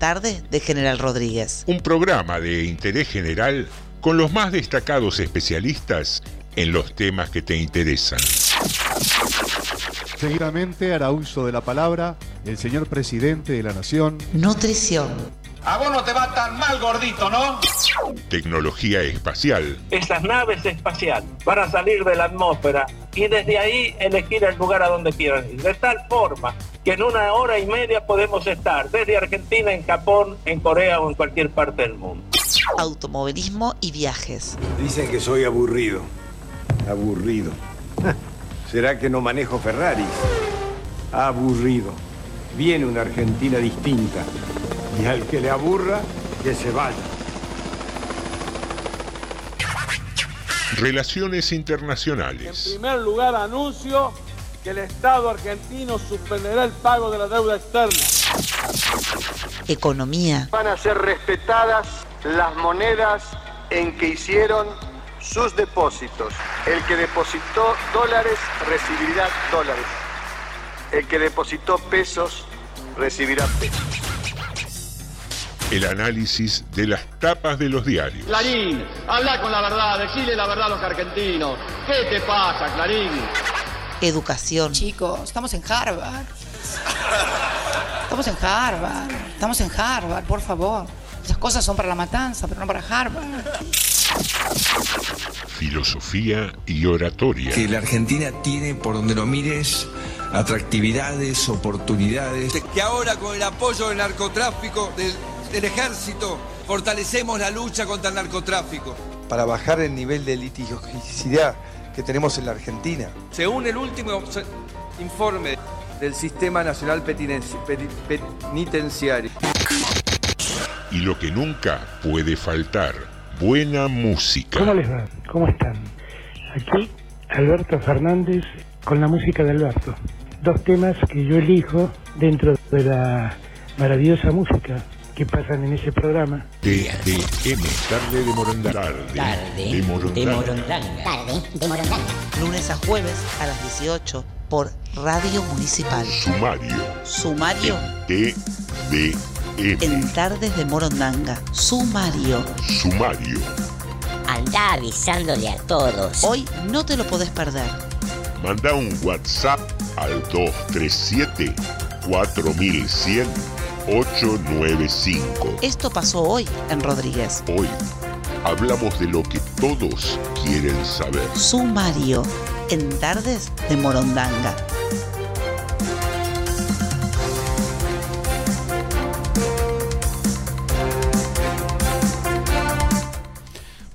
tarde de General Rodríguez. Un programa de interés general con los más destacados especialistas en los temas que te interesan. Seguidamente hará uso de la palabra el señor presidente de la Nación. Nutrición. A vos no te va tan mal, gordito, ¿no? Tecnología espacial. Estas naves espaciales van a salir de la atmósfera y desde ahí elegir el lugar a donde quieran ir. De tal forma que en una hora y media podemos estar desde Argentina, en Japón, en Corea o en cualquier parte del mundo. Automovilismo y viajes. Dicen que soy aburrido. Aburrido. ¿Será que no manejo Ferraris? Aburrido. Viene una Argentina distinta. Y al que le aburra, que se vaya. Relaciones En internacionales. primer lugar, anuncio que el Estado argentino suspenderá el pago de la deuda externa. Economía. Van a ser respetadas las monedas en que hicieron sus depósitos. El que depositó dólares recibirá dólares. El que depositó pesos recibirá pesos. El análisis de las tapas de los diarios. Clarín, habla con la verdad, decile la verdad a los argentinos. ¿Qué te pasa, Clarín? Educación. Chicos, estamos en Harvard. Estamos en Harvard. Estamos en Harvard, por favor. Esas cosas son para la matanza, pero no para Harvard. Filosofía y oratoria. que la Argentina tiene, por donde lo mires, atractividades, oportunidades. Que ahora con el apoyo del narcotráfico, del, del ejército, fortalecemos la lucha contra el narcotráfico. para bajar el nivel de litigiosidad que tenemos en la Argentina. Según el último informe del Sistema Nacional Penitenciario. Y lo que nunca puede faltar, buena música. ¿Cómo les va? ¿Cómo están? Aquí Alberto Fernández con la música de Alberto. Dos temas que yo elijo dentro de la maravillosa música que pasan en ese programa. TDM, tarde de Morondanga. Tarde de Morondanga. Tarde de Morondanga. Lunes a jueves a las 18 por Radio Municipal. Sumario. Sumario TDM. en Tardes de Morondanga. Sumario. Sumario. Anda avisándole a todos. Hoy no te lo podés perder. Manda un WhatsApp al 237 4100 895. Esto pasó hoy en Rodríguez. Hoy hablamos de lo que todos quieren saber. Sumario en Tardes de Morondanga.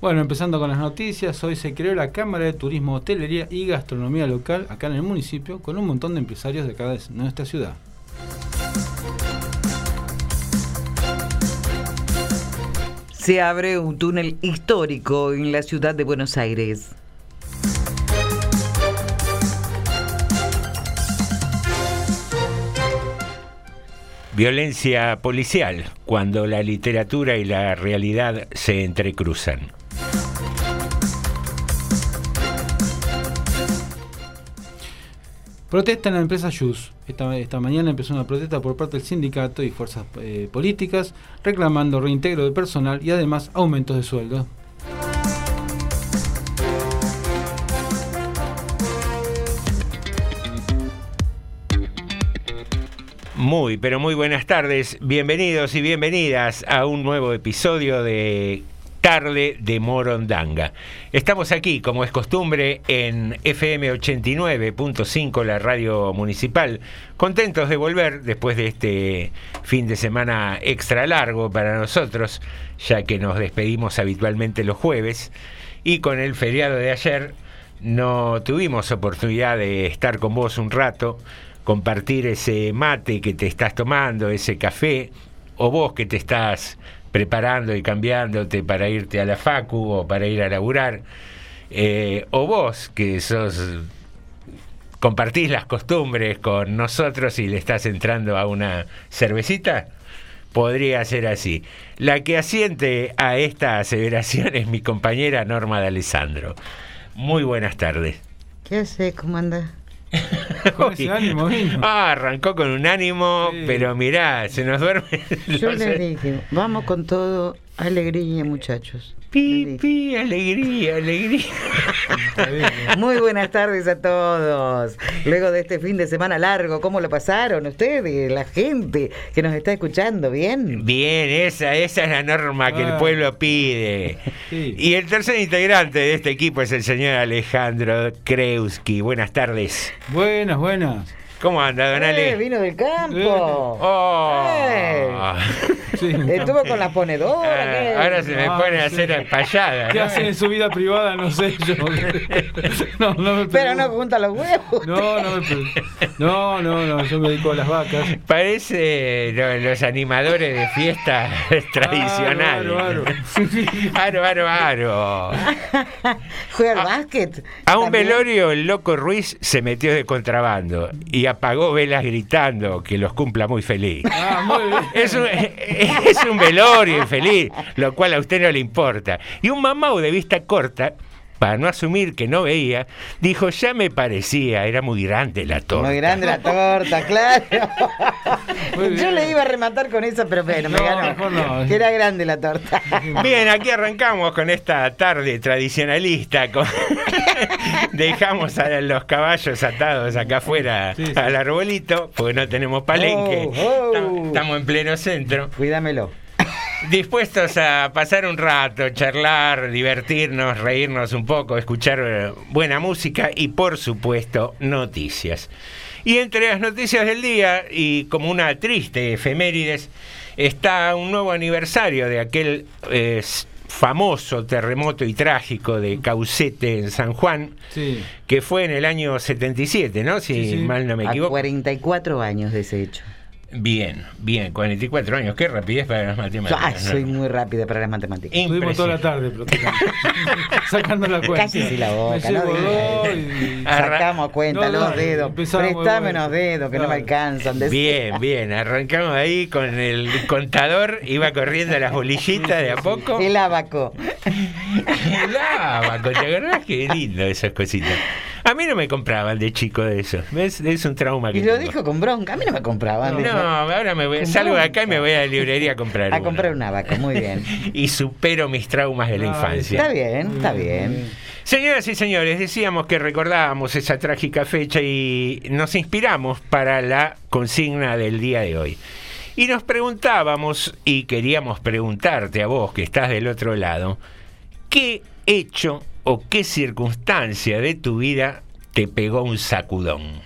Bueno, empezando con las noticias, hoy se creó la Cámara de Turismo, Hotelería y Gastronomía Local acá en el municipio con un montón de empresarios de acá de nuestra ciudad. Se abre un túnel histórico en la ciudad de Buenos Aires. Violencia policial, cuando la literatura y la realidad se entrecruzan. Protesta en la empresa Jus. Esta, esta mañana empezó una protesta por parte del sindicato y fuerzas eh, políticas reclamando reintegro de personal y además aumentos de sueldo. Muy, pero muy buenas tardes. Bienvenidos y bienvenidas a un nuevo episodio de Tarde de Morondanga. Estamos aquí, como es costumbre, en FM 89.5, la radio municipal. Contentos de volver después de este fin de semana extra largo para nosotros, ya que nos despedimos habitualmente los jueves. Y con el feriado de ayer no tuvimos oportunidad de estar con vos un rato compartir ese mate que te estás tomando, ese café, o vos que te estás preparando y cambiándote para irte a la facu o para ir a laburar, eh, o vos que sos compartís las costumbres con nosotros y le estás entrando a una cervecita, podría ser así. La que asiente a esta aseveración es mi compañera Norma de Alessandro. Muy buenas tardes. ¿Qué haces? ¿Cómo andas? Con ese ánimo vino. Ah, arrancó con un ánimo, pero mirá, se nos duerme. Yo les dije, vamos con todo, alegría, muchachos. Pi, pi, alegría, alegría. Muy buenas tardes a todos. Luego de este fin de semana largo, ¿cómo lo pasaron ustedes, la gente que nos está escuchando? ¿Bien? Bien, esa, esa es la norma que el Ah. pueblo pide. Y el tercer integrante de este equipo es el señor Alejandro Kreuski. Buenas tardes. Buenas, buenas. ¿Cómo anda, don Eh, Ale? vino del campo. Oh. Eh, Estuvo con la ponedora. Ah, ahora se me Ah, pone a hacer espallada. ¿Qué ¿no? hacen en su vida privada? No sé yo. No, no me Pero no junta los huevos. No, no, me no, no, no, yo me dedico a las vacas. Parece lo- los animadores de fiestas tradicionales. aro, Aro, aro, aro. Juega al básquet. A un También. velorio el loco Ruiz se metió de contrabando y apagó velas gritando que los cumpla muy feliz. Ah, muy bien. Es un, es un velorio infeliz, lo cual a usted no le importa. Y un mamau de vista corta, para no asumir que no veía, dijo, ya me parecía, era muy grande la torta. Muy grande la torta, claro. Yo le iba a rematar con eso, pero bueno, me ganó. mejor no. Que era grande la torta. Bien, aquí arrancamos con esta tarde tradicionalista. con- Dejamos a los caballos atados acá afuera Sí, sí. al arbolito, porque no tenemos palenque. Oh, oh. Tam- Estamos en pleno centro. Cuídamelo. Dispuestos a pasar un rato, charlar, divertirnos, reírnos un poco, escuchar eh, buena música y por supuesto noticias. Y entre las noticias del día y como una triste efemérides está un nuevo aniversario de aquel eh, famoso terremoto y trágico de Caucete en San Juan, Sí. que fue en el año 77, ¿no? Si Sí, sí. mal no me A equivoco. 44 años de ese hecho. Bien, bien, 44 años, qué rapidez para las matemáticas. ah, ¿no? soy muy rápida para las matemáticas. Estuvimos toda la tarde practicando. Sacando la cuenta. Cállese la boca, Me no llevo diga. dos y- Sacamos cuenta, No, los dedos. de unos dedos que no me alcanzan. Bien, bien, arrancamos ahí con el contador, iba corriendo las bolillitas de a poco. El abaco. El abaco, ¿te acordás? Qué lindo esas cositas. A mí no me compraban de chico de eso. ¿Ves? Es un trauma que Y lo tengo. dijo con bronca. A mí no me compraban. No, dijo. ahora me voy, salgo de acá y me voy a la librería a comprar A uno. comprar un abaco, muy bien. Y supero mis traumas de la infancia. Está bien, está bien. Señoras y señores, decíamos que recordábamos esa trágica fecha y nos inspiramos para la consigna del día de hoy. Y nos preguntábamos, y queríamos preguntarte a vos que estás del otro lado, ¿qué hecho o qué circunstancia de tu vida te pegó un sacudón?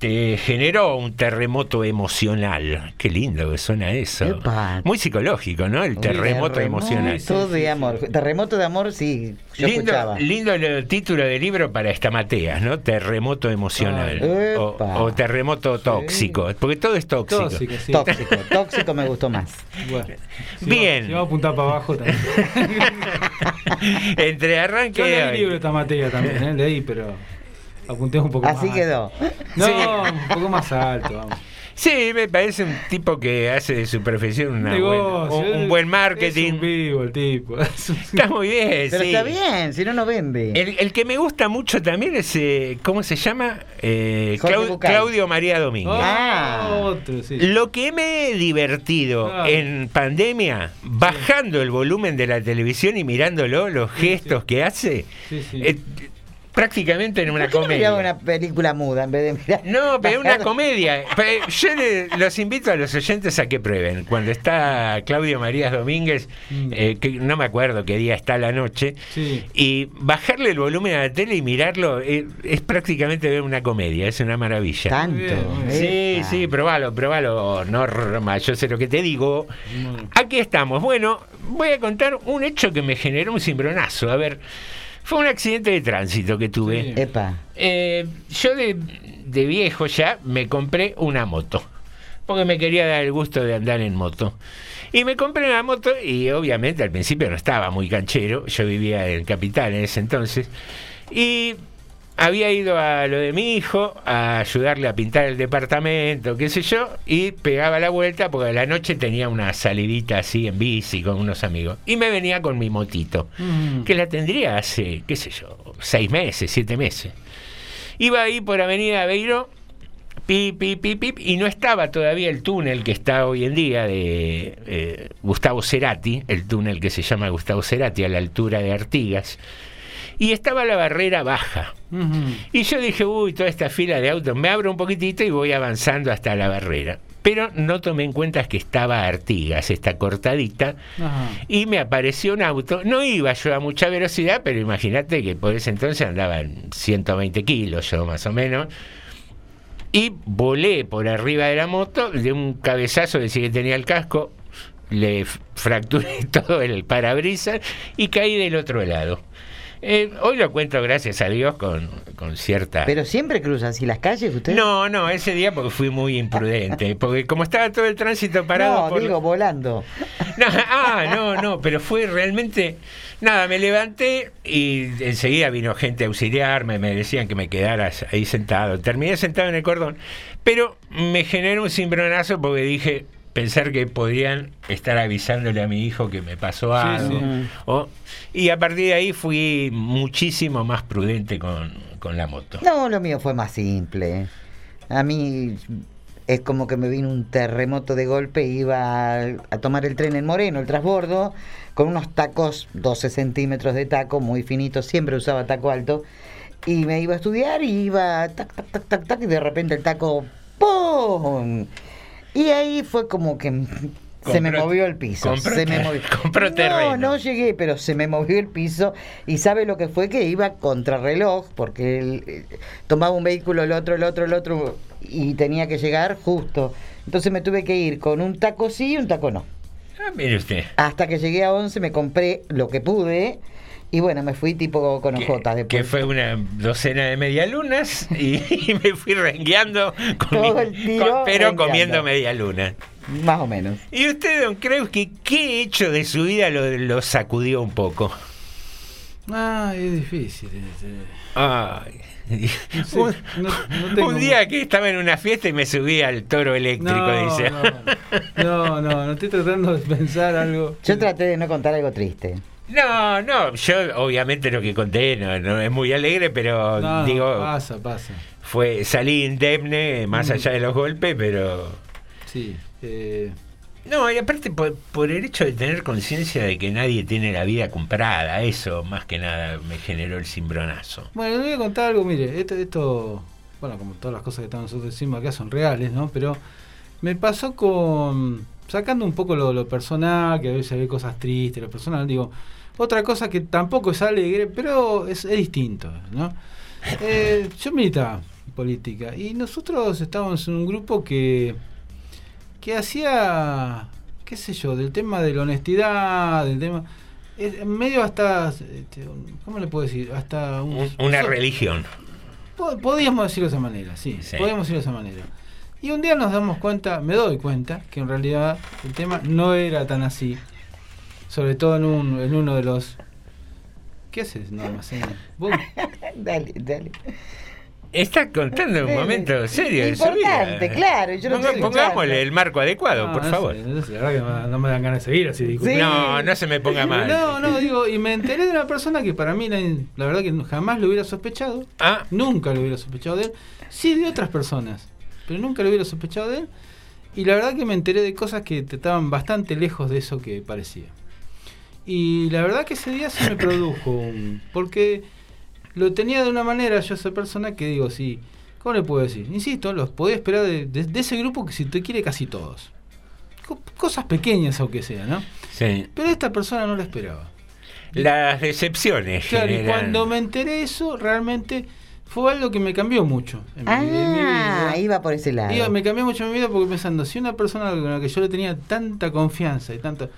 Te generó un terremoto emocional. Qué lindo que suena eso. Epa. Muy psicológico, ¿no? El terremoto, emocional. Terremoto de amor. Terremoto de amor, sí, yo Lindo, escuchaba. lindo el título de libro para estamateas, ¿no? Terremoto emocional. O, terremoto tóxico. Porque todo es tóxico. Tóxico, sí. Tóxico, tóxico me gustó más. Bueno, si Bien. va- Si vamos a apuntar para abajo también. Entre arranque Yo de leí hoy- libro esta materia también, ¿eh? leí, pero apunté un poco Así más. quedó. No, Sí. un poco más alto, vamos. Sí, me parece un tipo que hace de su profesión una Negocio, buena- un, un es- buen Es marketing. un vivo el tipo. Está muy bien, Pero sí. está bien, si no, no vende. El, el que me gusta mucho también es, eh, ¿cómo se llama? Eh, Jorge Clau- Bucay. Claudio María Domínguez. Ah. Otro, sí. Lo que me he divertido Ah. en pandemia, bajando el volumen de la televisión y mirándolo, los gestos que hace, Sí, sí. eh, prácticamente en una ¿Por qué no comedia. una película muda en vez de mirar? No, pero una comedia. Yo le- los invito a los oyentes a que prueben. Cuando está Claudio Marías Domínguez, Mm. eh, que no me acuerdo qué día está la noche, Sí. y bajarle el volumen a la tele y mirarlo eh, es prácticamente ver una comedia, es una maravilla. Tanto. Sí, sí, probalo, probalo, Norma, yo sé lo que te digo. Aquí estamos. Bueno, voy a contar un hecho que me generó un cimbronazo. A ver, fue un accidente de tránsito que tuve. Sí. Epa. Eh, yo de, de viejo ya me compré una moto, porque me quería dar el gusto de andar en moto. Y me compré una moto y obviamente al principio no estaba muy canchero, yo vivía en Capital en ese entonces, y había ido a lo de mi hijo a ayudarle a pintar el departamento, qué sé yo, y pegaba la vuelta porque a la noche tenía una salidita así en bici con unos amigos. Y me venía con mi motito, Mm. que la tendría hace, qué sé yo, seis meses, siete meses. Iba ahí por Avenida Beiro, pip, pip, pip, pip, y no estaba todavía el túnel que está hoy en día de eh, Gustavo Cerati, el túnel que se llama Gustavo Cerati a la altura de Artigas, y estaba la barrera baja. Y yo dije, uy, toda esta fila de autos, me abro un poquitito y voy avanzando hasta la barrera. Pero no tomé en cuenta que estaba Artigas, esta cortadita, y me apareció un auto. No iba yo a mucha velocidad, pero imagínate que por ese entonces andaban 120 kilos yo más o menos. Y volé por arriba de la moto, de un cabezazo, decía que tenía el casco, le fracturé todo el parabrisas y caí del otro lado. Eh, hoy lo cuento, gracias a Dios, con, con cierta... Pero siempre cruzan así las calles usted. No, no, ese día porque fui muy imprudente, porque como estaba todo el tránsito parado... No, digo, volando. No, ah, no, no, pero fue realmente... Nada, me levanté y enseguida vino gente a auxiliarme, me decían que me quedara ahí sentado. Terminé sentado en el cordón, pero me generó un cimbronazo porque dije, pensar que podrían estar avisándole a mi hijo que me pasó algo. O, y a partir de ahí fui muchísimo más prudente con, con, la moto. No, lo mío fue más simple. A mí es como que me vino un terremoto de golpe, iba a, tomar el tren en Moreno, el transbordo, con unos tacos, 12 centímetros de taco, muy finitos, siempre usaba taco alto, y me iba a estudiar y iba tac, tac, tac, tac, tac, y de repente el taco ¡pum! Y ahí fue como que se me movió el piso. Se me movió. no, no llegué, pero se me movió el piso. Y sabe lo que fue que iba contrarreloj, porque él, eh, tomaba un vehículo, el otro, el otro, el otro, y tenía que llegar justo. Entonces me tuve que ir con un taco sí y un taco no. Ah, mire usted. Hasta que llegué a 11 me compré lo que pude y bueno, me fui tipo con ojotas después. Que fue una docena de medialunas y, y me fui rengueando con Todo el tiro pero rengueando. comiendo medialunas. Más o menos. ¿Y usted, don Kreuzki, qué hecho de su vida lo, lo sacudió un poco? Ah, es difícil. este. Ay. No sé, un, no- no tengo un día que estaba en una fiesta y me subí al toro eléctrico, No, dice. No, no, no estoy tratando de pensar algo. Yo traté de no contar algo triste. No, no, yo obviamente lo que conté no, no es muy alegre, pero No, digo, pasa, pasa. fue salí indemne más Mm. allá de los golpes, pero Sí. eh, no, y aparte por, por el hecho de tener conciencia de que nadie tiene la vida comprada, eso más que nada me generó el cimbronazo. Bueno, le voy a contar algo, mire, esto, esto, bueno, como todas las cosas que estamos nosotros decimos acá son reales, ¿no? Pero me pasó con, sacando un poco lo, lo personal, que a veces hay cosas tristes, lo personal, digo, otra cosa que tampoco es alegre, pero es, es distinto, ¿no? Eh, yo militaba en política y nosotros estábamos en un grupo que, que hacía, qué sé yo, del tema de la honestidad, del tema... eh, medio hasta, este, ¿cómo le puedo decir? Hasta un, Un- una so- religión. Po- Podríamos decirlo de esa manera, sí, Sí. podríamos decirlo de esa manera. Y un día nos damos cuenta, me doy cuenta, que en realidad el tema no era tan así. Sobre todo en, un, en uno de los... ¿Qué haces? No, almacén. Dale, dale. Está contando un Eh, momento serio de su vida. Importante, claro, yo estoy Pongámosle el marco adecuado, No, por no favor. sé, no sé, la verdad que no- no me dan ganas de seguir así. disculpe. No, no se me ponga mal. No, no, digo, y me enteré de una persona que para mí la, la verdad que jamás lo hubiera sospechado. Ah. Nunca lo hubiera sospechado de él. Sí de otras personas, pero nunca lo hubiera sospechado de él. Y la verdad que me enteré de cosas que te estaban bastante lejos de eso que parecía. Y la verdad que ese día se me produjo un... Porque lo tenía de una manera yo esa persona que digo, sí, ¿cómo le puedo decir? Insisto, los podía esperar de, de- de ese grupo que si te quiere casi todos. Co- cosas pequeñas aunque sea, ¿no? Sí. Pero esta persona no lo esperaba. Las decepciones Claro, y cuando me enteré eso, realmente fue algo que me cambió mucho. En mi, en mi Ah, vida. iba por ese lado. Iba- me cambió mucho mi vida porque pensando, si una persona con la que yo le tenía tanta confianza y tanta...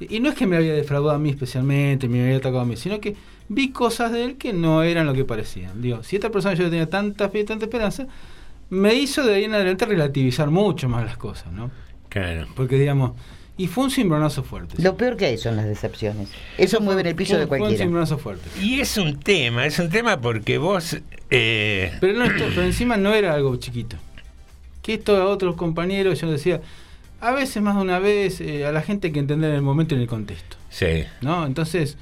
Y no es que me había defraudado a mí especialmente, me había atacado a mí, sino que vi cosas de él que no eran lo que parecían. Digo, si esta persona yo tenía tanta fe y tanta esperanza, me hizo de ahí en adelante relativizar mucho más las cosas, ¿no? Claro. Porque digamos, y fue un cimbronazo fuerte. Lo peor que hay son las decepciones. Eso mueve el piso Fue- de Fue un cualquiera. cimbronazo fuerte. Y es un tema, es un tema porque vos... eh, Pero, no, esto- pero encima no era algo chiquito. Que esto a otros compañeros, yo decía, a veces más de una vez, eh, a la gente hay que entender el momento y el contexto. sí. ¿no? Entonces,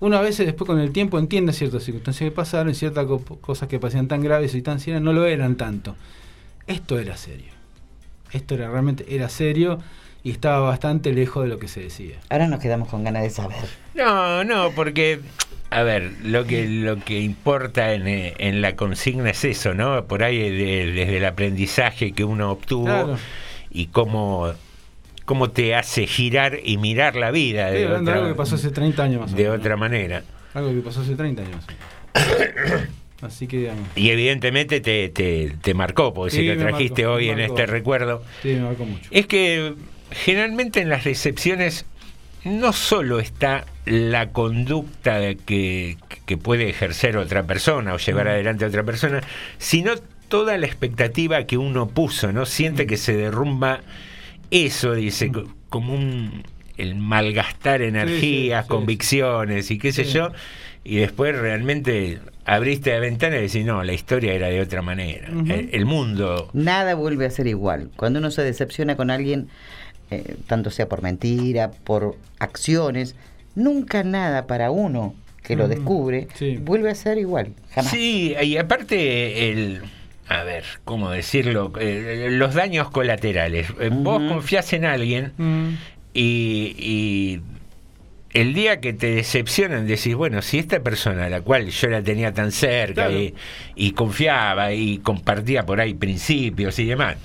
uno a veces después con el tiempo entiende ciertas circunstancias que pasaron y ciertas co- cosas que parecían tan graves y tan serias no lo eran tanto. Esto era serio. Esto era realmente era serio y estaba bastante lejos de lo que se decía. Ahora nos quedamos con ganas de saber. No, no, porque, a ver, lo que, lo que importa en, eh, en la consigna es eso, ¿no? Por ahí de- desde el aprendizaje que uno obtuvo Claro. Y cómo, cómo te hace girar y mirar la vida Estoy de, hablando de otra, algo que pasó hace 30 años más o de otra manera. Algo que pasó hace 30 años. Así que digamos. Y evidentemente te, te, te marcó, porque Sí, si lo trajiste hoy en este recuerdo. Sí, me marcó mucho. Es que generalmente en las recepciones no solo está la conducta que, que puede ejercer otra persona o llevar Mm. adelante a otra persona, sino toda la expectativa que uno puso, ¿no? Siente que se derrumba eso, dice, co- como un el malgastar energías, sí. convicciones y qué sé Sí. yo, y después realmente abriste la ventana y decís, no, la historia era de otra manera. El, el mundo Nada vuelve a ser igual. Cuando uno se decepciona con alguien, eh, tanto sea por mentira, por acciones, nunca nada para uno que lo Mm, descubre vuelve a ser igual. Jamás. Sí, y aparte el... A ver, ¿cómo decirlo? Eh, los daños colaterales. Eh, Vos confiás en alguien y, y el día que te decepcionan decís, bueno, si esta persona a la cual yo la tenía tan cerca Claro. y, y confiaba y compartía por ahí principios y demás,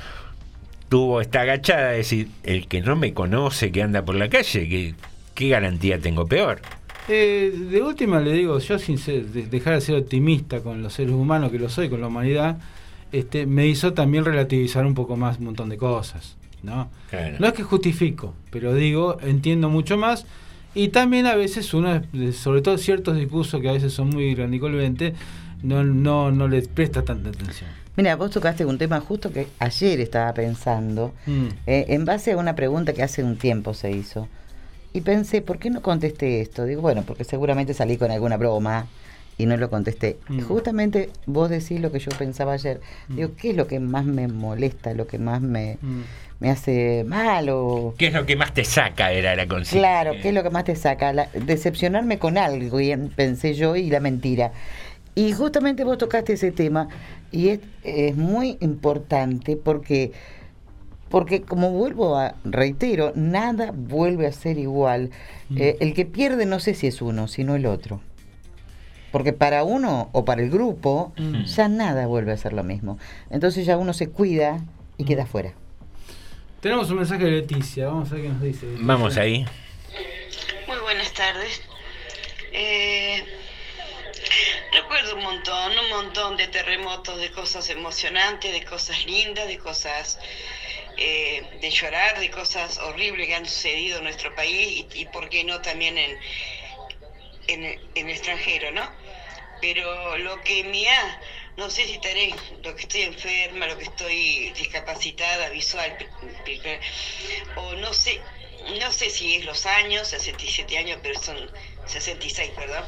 tuvo esta agachada de decir, el que no me conoce, que anda por la calle, ¿qué, qué garantía tengo peor? Eh, de última le digo, yo sin ser- de- dejar de ser optimista con los seres humanos que lo soy, con la humanidad, este, me hizo también relativizar un poco más un montón de cosas. ¿no? Claro. no es que justifico, pero digo, entiendo mucho más. Y también a veces uno, sobre todo ciertos discursos que a veces son muy grandicolventes, no, no, no le presta tanta atención. Mira, vos tocaste un tema justo que ayer estaba pensando, Mm. eh, en base a una pregunta que hace un tiempo se hizo. Y pensé, ¿por qué no contesté esto? Digo, bueno, porque seguramente salí con alguna broma y no lo contesté. Mm. Justamente vos decís lo que yo pensaba ayer. Digo, ¿qué es lo que más me molesta, lo que más me, Mm. me hace mal o... ¿Qué es lo que más te saca? Era la consigna. Claro, ¿qué es lo que más te saca? La- decepcionarme con algo, y en- pensé yo, y la mentira. Y justamente vos tocaste ese tema, y es, es muy importante porque, porque como vuelvo a, reitero, nada vuelve a ser igual. Eh, el que pierde no sé si es uno, sino el otro. Porque para uno o para el grupo, Mm. ya nada vuelve a ser lo mismo. Entonces ya uno se cuida y queda fuera. Tenemos un mensaje de Leticia, vamos a ver qué nos dice. Leticia. Vamos ahí. Muy buenas tardes. Eh, recuerdo un montón, un montón de terremotos, de cosas emocionantes, de cosas lindas, de cosas eh, de llorar, de cosas horribles que han sucedido en nuestro país y, y por qué no también en, en, el- en extranjero, ¿no? Pero lo que me ha, no sé si estaré, lo que estoy enferma, lo que estoy discapacitada visual, o no sé, no sé si es los años, 67 años, pero son 66, perdón.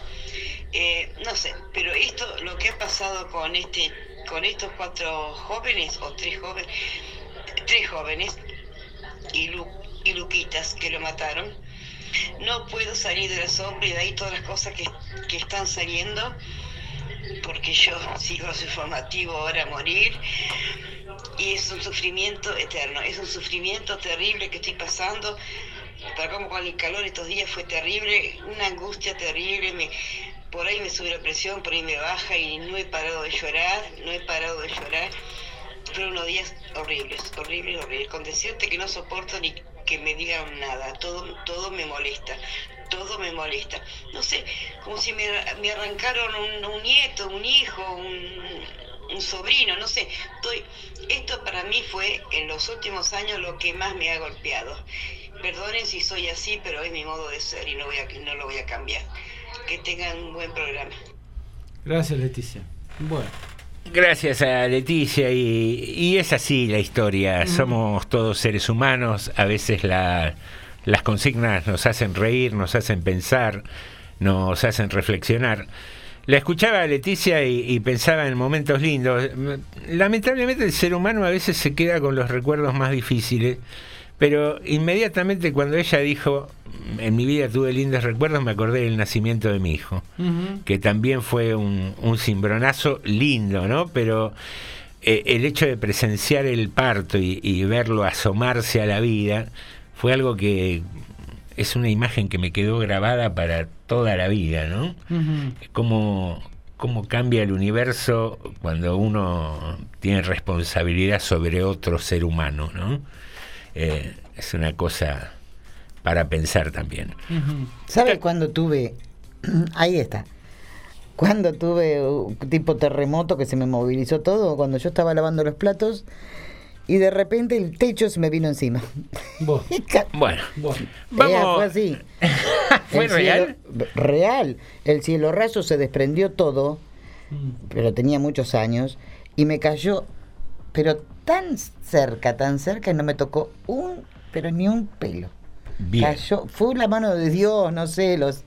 Eh, no sé, pero esto, lo que ha pasado con este, con estos cuatro jóvenes o tres jóvenes, tres jóvenes y, Lu- y Luquitas que lo mataron, no puedo salir del asombro y de ahí todas las cosas que, que están saliendo, porque yo sigo su formativo ahora a morir y es un sufrimiento eterno, es un sufrimiento terrible que estoy pasando. Para como con el calor estos días fue terrible, una angustia terrible, me, por ahí me sube la presión, por ahí me baja y no he parado de llorar, no he parado de llorar. Fueron unos días horribles, horribles, horribles. Con decirte que no soporto ni que me digan nada, todo, todo me molesta, todo me molesta. No sé, como si me, me arrancaron un, nieto, un hijo, un, un sobrino, no sé. Estoy, esto para mí fue en los últimos años lo que más me ha golpeado. Perdonen si soy así, pero es mi modo de ser y no, voy a, no lo voy a cambiar. Que tengan un buen programa. Gracias, Leticia. Bueno. Gracias a Leticia y, y es así la historia. Somos todos seres humanos. A veces la- las consignas nos hacen reír, nos hacen pensar, nos hacen reflexionar. La escuchaba a Leticia y, y pensaba en momentos lindos. Lamentablemente el ser humano a veces se queda con los recuerdos más difíciles, pero inmediatamente cuando ella dijo en mi vida tuve lindos recuerdos, me acordé del nacimiento de mi hijo, que también fue un, un cimbronazo lindo, ¿no? Pero eh, el hecho de presenciar el parto y, y verlo asomarse a la vida fue algo que es una imagen que me quedó grabada para toda la vida, ¿no? Cómo, cómo cambia el universo cuando uno tiene responsabilidad sobre otro ser humano, ¿no? Eh, es una cosa para pensar también. ¿Sabe cuándo tuve? Ahí está. Cuando tuve un tipo terremoto que se me movilizó todo, cuando yo estaba lavando los platos y de repente el techo se me vino encima. Bueno, Ella vamos. fue así. ¿Fue El real? cielo- real. El cielo raso se desprendió todo, pero tenía muchos años, y me cayó, pero tan cerca, tan cerca, y no me tocó un, pero ni un pelo. Bien. Cayó, fue la mano de Dios, no sé, los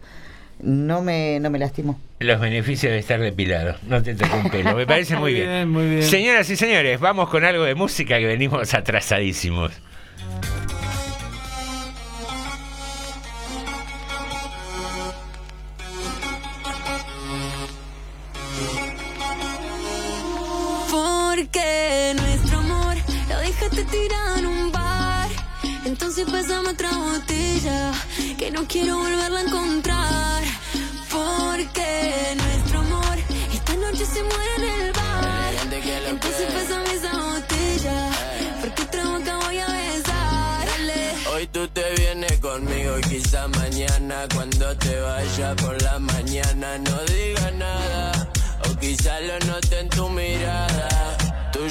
no me, no me lastimó. Los beneficios de estar depilado. No te tocó un pelo. Me parece muy, Muy bien. bien, muy bien. Señoras y señores, vamos con algo de música que venimos atrasadísimos. Porque lo dejaste tirar en un bar. Entonces pasamos otra botella que no quiero volverla a encontrar. Porque nuestro amor esta noche se muere en el bar. Entonces pásame esa botella. Porque otra boca voy a besar. Hoy tú te vienes conmigo y quizá mañana cuando te vaya por la mañana no diga nada o quizá lo note en tu mirada.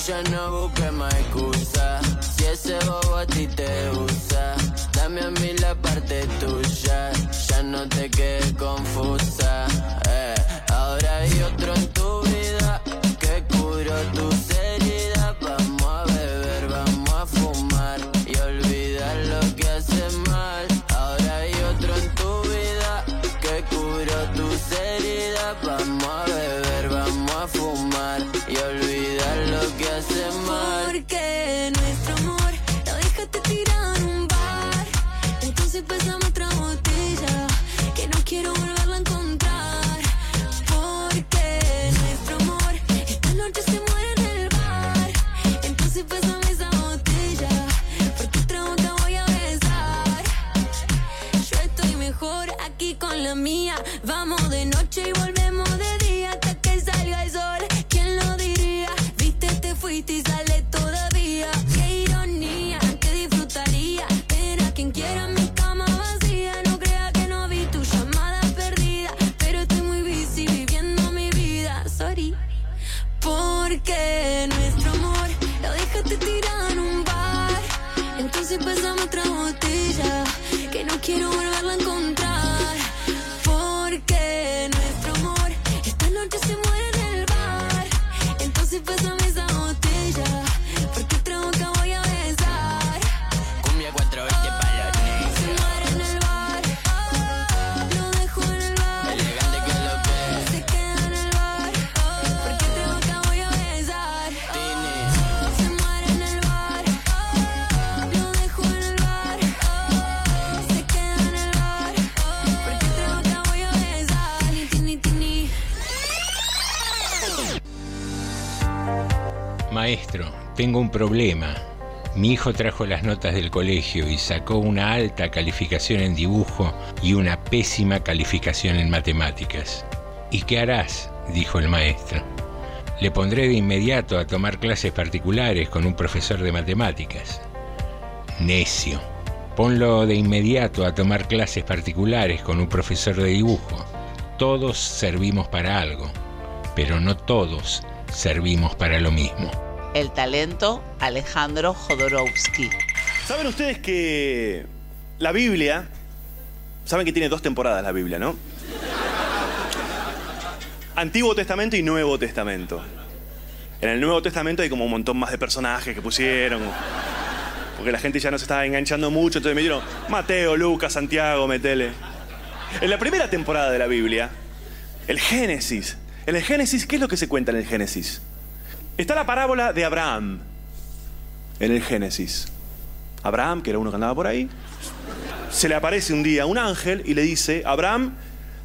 Ya no busques más excusa si ese bobo a ti te usa. Dame a mí la parte tuya, ya no te quedes confusa. eh. Ahora hay otro en tu vida que curó tus otra botella que no quiero volverla a encontrar. Porque nuestro amor esta noche se muere en el bar. Entonces pásame esa botella Maestro, tengo un problema. Mi hijo trajo las notas del colegio y sacó una alta calificación en dibujo y una pésima calificación en matemáticas. ¿Y qué harás? dijo el maestro. Le pondré de inmediato a tomar clases particulares con un profesor de matemáticas. Necio. Ponlo de inmediato a tomar clases particulares con un profesor de dibujo. Todos servimos para algo, pero no todos servimos para lo mismo. El talento Alejandro Jodorowsky. ¿Saben ustedes que la Biblia, saben que tiene dos temporadas la Biblia, ¿no? Antiguo Testamento y Nuevo Testamento. En el Nuevo Testamento hay como un montón más de personajes que pusieron. Porque la gente ya no se estaba enganchando mucho, entonces me dieron Mateo, Lucas, Santiago, metele. En la primera temporada de la Biblia, el Génesis. En el Génesis, ¿qué es lo que se cuenta en el Génesis? Está la parábola de Abraham. En el Génesis. Abraham, que era uno que andaba por ahí. se le aparece un día un ángel y le dice, Abraham,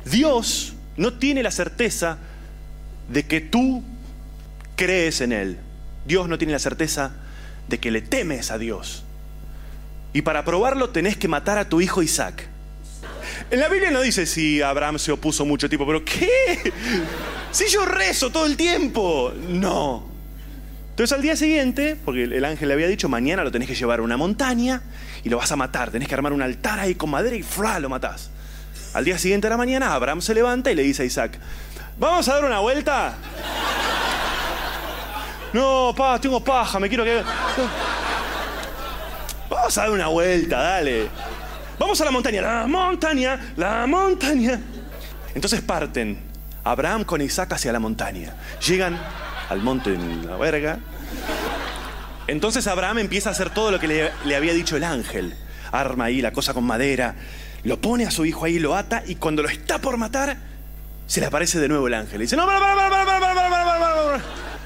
Dios no tiene la certeza de que tú crees en Él. Dios no tiene la certeza de que le temes a Dios. Y para probarlo tenés que matar a tu hijo Isaac. En la Biblia no dice si Abraham se opuso mucho tiempo, pero ¿qué? Si yo rezo todo el tiempo. No. Entonces al día siguiente, porque el ángel le había dicho, mañana lo tenés que llevar a una montaña y lo vas a matar. Tenés que armar un altar ahí con madera y ¡fra! lo matás. Al día siguiente de la mañana, Abraham se levanta y le dice a Isaac, ¿vamos a dar una vuelta? No, pa, tengo paja, me quiero que... Vamos a dar una vuelta, dale. Vamos a la montaña, la montaña, la montaña. Entonces parten Abraham con Isaac hacia la montaña. Llegan al monte en la verga. Entonces Abraham empieza a hacer todo lo que le, había dicho el ángel. Arma ahí la cosa con madera, lo pone a su hijo ahí, lo ata y cuando lo está por matar, se le aparece de nuevo el ángel. Y dice, no, para, para, para, para, para, para, para.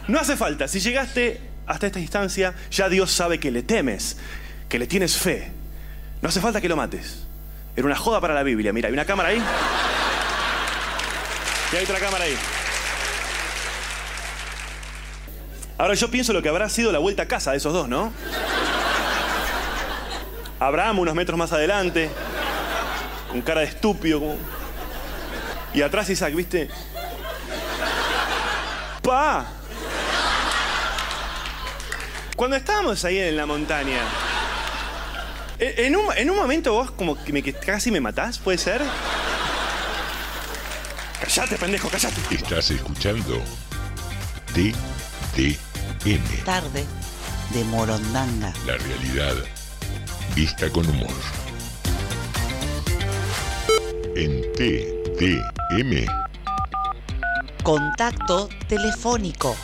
no hace falta. Si llegaste hasta esta instancia, ya Dios sabe que le temes, que le tienes fe. No hace falta que lo mates. Era una joda para la Biblia. Mira, hay una cámara ahí. Y hay otra cámara ahí. Ahora yo pienso lo que habrá sido la vuelta a casa de esos dos, ¿no? Abraham unos metros más adelante, con cara de estúpido, y atrás Isaac, ¿viste? ¡Pa! Cuando estábamos ahí en la montaña, en un, en un momento vos como que, me, casi me matás, ¿puede ser? Callate, pendejo, callate. Estás escuchando Tarde de Morondanga. la realidad vista con humor. En TTM, Contacto telefónico.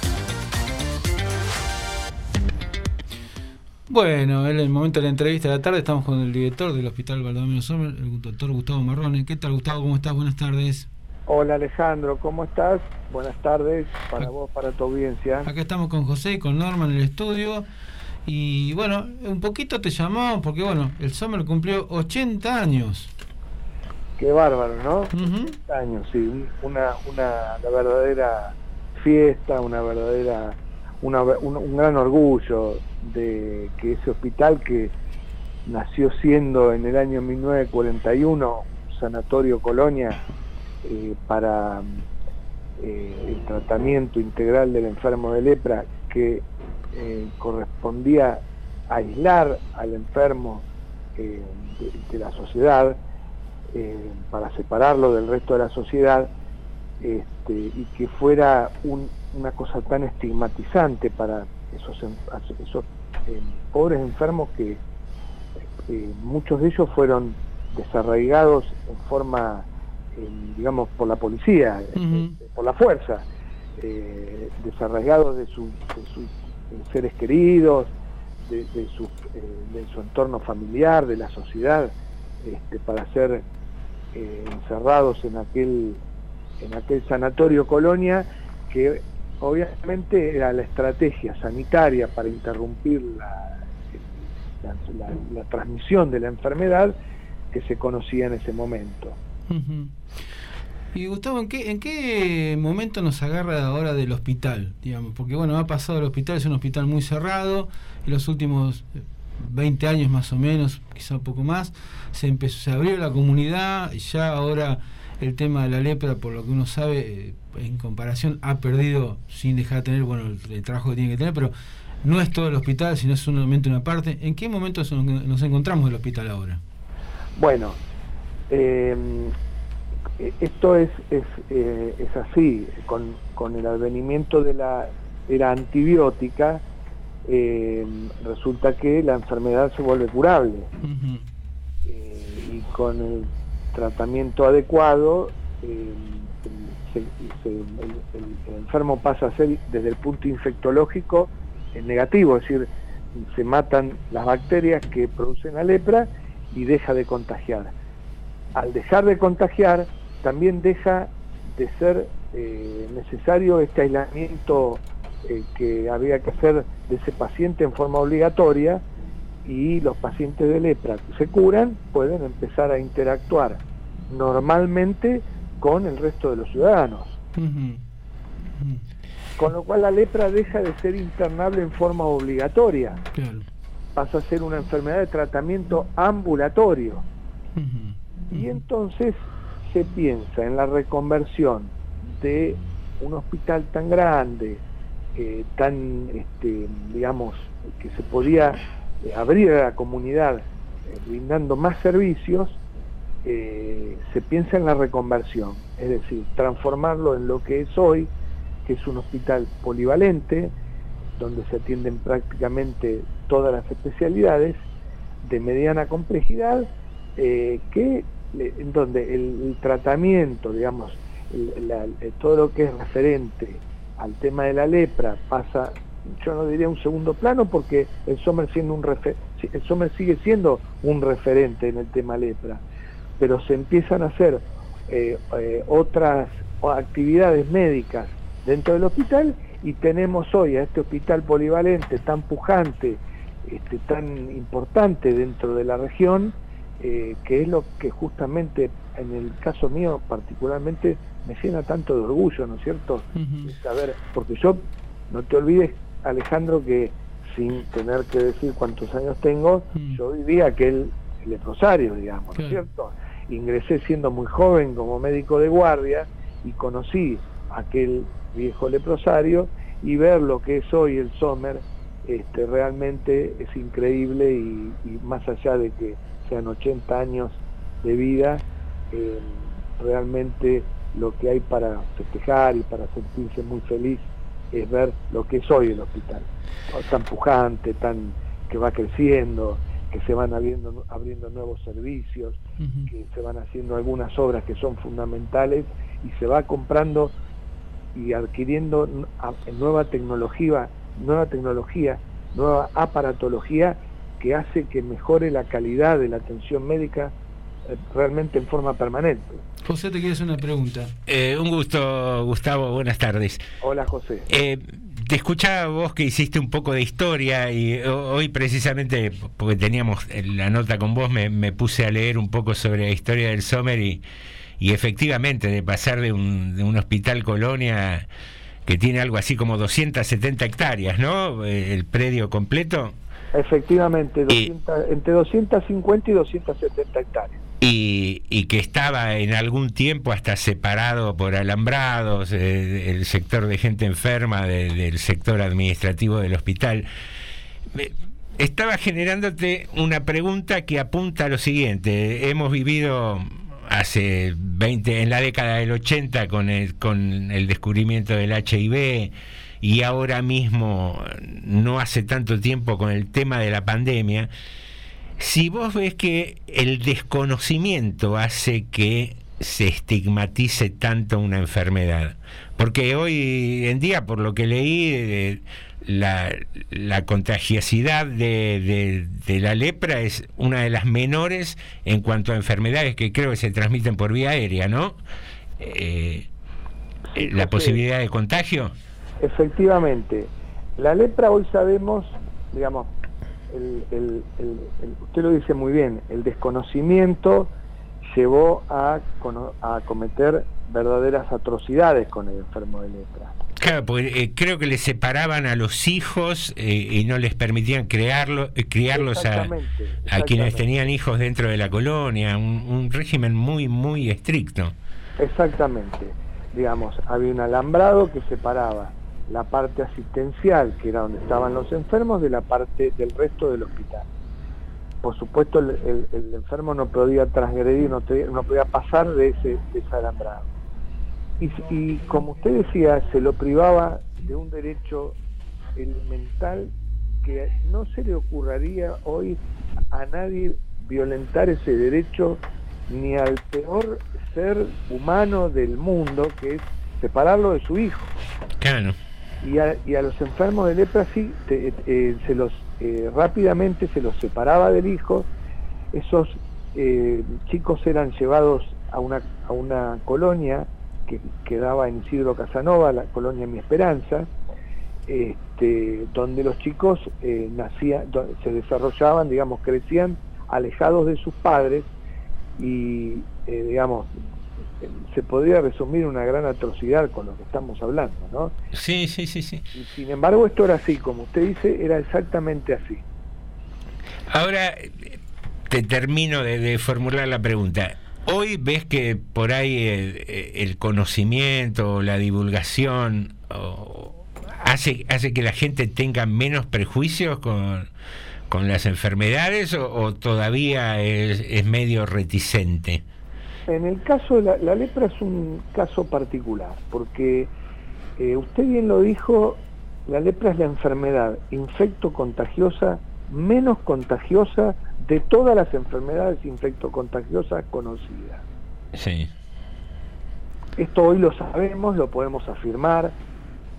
Bueno, en el momento de la entrevista de la tarde estamos con el director del Hospital Baldomero Sommer, el doctor Gustavo Marrone. ¿Qué tal, Gustavo? ¿Cómo estás? Buenas tardes. Hola Alejandro, ¿cómo estás? Buenas tardes para vos, para tu audiencia. Acá estamos con José y con Norma en el estudio. Y bueno, un poquito te llamamos porque, bueno, el Sommer cumplió 80 años. Qué bárbaro, ¿no? 80 años, sí, una, una la verdadera fiesta, una verdadera, una, un, un gran orgullo de que ese hospital que nació siendo en el año 1941 un sanatorio colonia eh, para eh, el tratamiento integral del enfermo de lepra que eh, correspondía aislar al enfermo de, la sociedad para separarlo del resto de la sociedad este, y que fuera un- una cosa tan estigmatizante para esos, pobres enfermos que muchos de ellos fueron desarraigados en forma, digamos, por la policía, eh, por la fuerza, eh, desarraigados de, su- de sus seres queridos, de, de su, eh, de su entorno familiar, de la sociedad, este, para ser eh, encerrados en aquel, en aquel sanatorio colonia que obviamente era la estrategia sanitaria para interrumpir la, la- la- la transmisión de la enfermedad que se conocía en ese momento. Ujú. Y Gustavo, ¿en qué, ¿en qué momento nos agarra ahora del hospital? digamos Porque bueno, ha pasado el hospital, es un hospital muy cerrado, en los últimos eh, 20 años más o menos, quizá un poco más, se empezó, se abrió la comunidad, y ya ahora el tema de la lepra, por lo que uno sabe, eh, en comparación ha perdido, sin dejar de tener bueno el, trabajo que tiene que tener, pero no es todo el hospital, sino es solamente una parte. ¿En qué momento nos encontramos el hospital ahora? Bueno, eh, esto es, es, eh, es así, con, con el advenimiento de la era antibiótica, eh, resulta que la enfermedad se vuelve curable Eh, y con el tratamiento adecuado se- se- el, el- el enfermo pasa a ser desde el punto infectológico eh, negativo, es decir, se matan las bacterias que producen la lepra y deja de contagiar. Al dejar de contagiar, también deja de ser eh, necesario este aislamiento eh, que había que hacer de ese paciente en forma obligatoria y los pacientes de lepra que se curan pueden empezar a interactuar normalmente con el resto de los ciudadanos. Con lo cual la lepra deja de ser internable en forma obligatoria. Pasa a ser una enfermedad de tratamiento ambulatorio. Y entonces se piensa en la reconversión de un hospital tan grande, eh, tan, este, digamos, que se podía eh, abrir a la comunidad eh, brindando más servicios, se piensa en la reconversión, es decir, transformarlo en lo que es hoy, que es un hospital polivalente, donde se atienden prácticamente todas las especialidades de mediana complejidad, que en donde el, tratamiento, digamos, el- el- todo lo que es referente al tema de la lepra pasa, yo no diría un segundo plano porque el Sommer siendo un refe- si- el Sommer sigue siendo un referente en el tema lepra, pero se empiezan a hacer eh, eh, otras actividades médicas dentro del hospital y tenemos hoy a este hospital polivalente tan pujante, este, tan importante dentro de la región, eh, que es lo que justamente en el caso mío particularmente me llena tanto de orgullo, ¿no es cierto? Saber, porque yo, no te olvides, Alejandro, que sin tener que decir cuántos años tengo, yo viví aquel leprosario, digamos, ¿no es cierto? Ingresé siendo muy joven como médico de guardia y conocí aquel viejo leprosario y ver lo que es hoy el Sommer este, realmente es increíble y, y más allá de que sean 80 años de vida, eh, realmente lo que hay para festejar y para sentirse muy feliz es ver lo que es hoy el hospital, tan pujante, tan que va creciendo, que se van abriendo, abriendo nuevos servicios, que se van haciendo algunas obras que son fundamentales y se va comprando y adquiriendo nueva tecnología, nueva tecnología, nueva aparatología que hace que mejore la calidad de la atención médica eh, realmente en forma permanente. José, te quieres una pregunta. Eh, un gusto, Gustavo, buenas tardes. Hola José. Eh, te escuchaba vos que hiciste un poco de historia y ho- hoy precisamente, porque teníamos la nota con vos, me, me puse a leer un poco sobre la historia del Sommer y, y efectivamente de pasar de un, de un hospital colonia que tiene algo así como 270 hectáreas, ¿no? Eh, El predio completo. Efectivamente, 200 entre 250 y 270 hectáreas. y, y que estaba en algún tiempo hasta separado por alambrados, eh, el sector de gente enferma de- del sector administrativo del hospital. Me- Estaba generándote una pregunta que apunta a lo siguiente. Hemos vivido hace 20, en la década del 80 con el, con el descubrimiento del HIV y ahora mismo, no hace tanto tiempo, con el tema de la pandemia. Si vos ves que el desconocimiento hace que se estigmatice tanto una enfermedad, porque hoy en día, por lo que leí, eh, la, la contagiosidad de, de- de la lepra es una de las menores en cuanto a enfermedades que creo que se transmiten por vía aérea, ¿no? Eh, eh, la posibilidad de contagio. Efectivamente, la lepra hoy sabemos, digamos, el- el- el- el- usted lo dice muy bien, el desconocimiento llevó a, a cometer verdaderas atrocidades con el enfermo de lepra. Claro, porque eh, creo que le separaban a los hijos eh, y no les permitían crearlo, eh, criarlos a, Exactamente, a quienes tenían hijos dentro de la colonia, un, un régimen muy, muy estricto. Exactamente. Digamos, había un alambrado que separaba la parte asistencial, que era donde estaban los enfermos, de la parte del resto del hospital. Por supuesto, el, el- el enfermo no podía transgredir, no podía pasar de ese, de ese alambrado. Y, y como usted decía, se lo privaba de un derecho elemental que no se le ocurriría hoy a nadie violentar ese derecho ni al peor ser humano del mundo, que es separarlo de su hijo. Claro. Y a, y a los enfermos de lepra sí, te- eh, se los eh, rápidamente se los separaba del hijo. Esos eh, chicos eran llevados a una, a una colonia que quedaba en Isidro Casanova, la colonia Mi Esperanza, este, donde los chicos eh, nacían, se desarrollaban, digamos, crecían alejados de sus padres y, eh, digamos, se podría resumir una gran atrocidad con lo que estamos hablando, ¿no? Sí, sí, sí, sí. Y sin embargo, esto era así, como usted dice, era exactamente así. Ahora te termino de, de formular la pregunta. Hoy ves que por ahí el, conocimiento, la divulgación, hace, hace que la gente tenga menos prejuicios con, con las enfermedades o, todavía es, medio reticente. En el caso de la, la lepra es un caso particular, porque eh, usted bien lo dijo, la lepra es la enfermedad infecto-contagiosa menos contagiosa de todas las enfermedades infectocontagiosas conocidas. Sí. Esto hoy lo sabemos, lo podemos afirmar.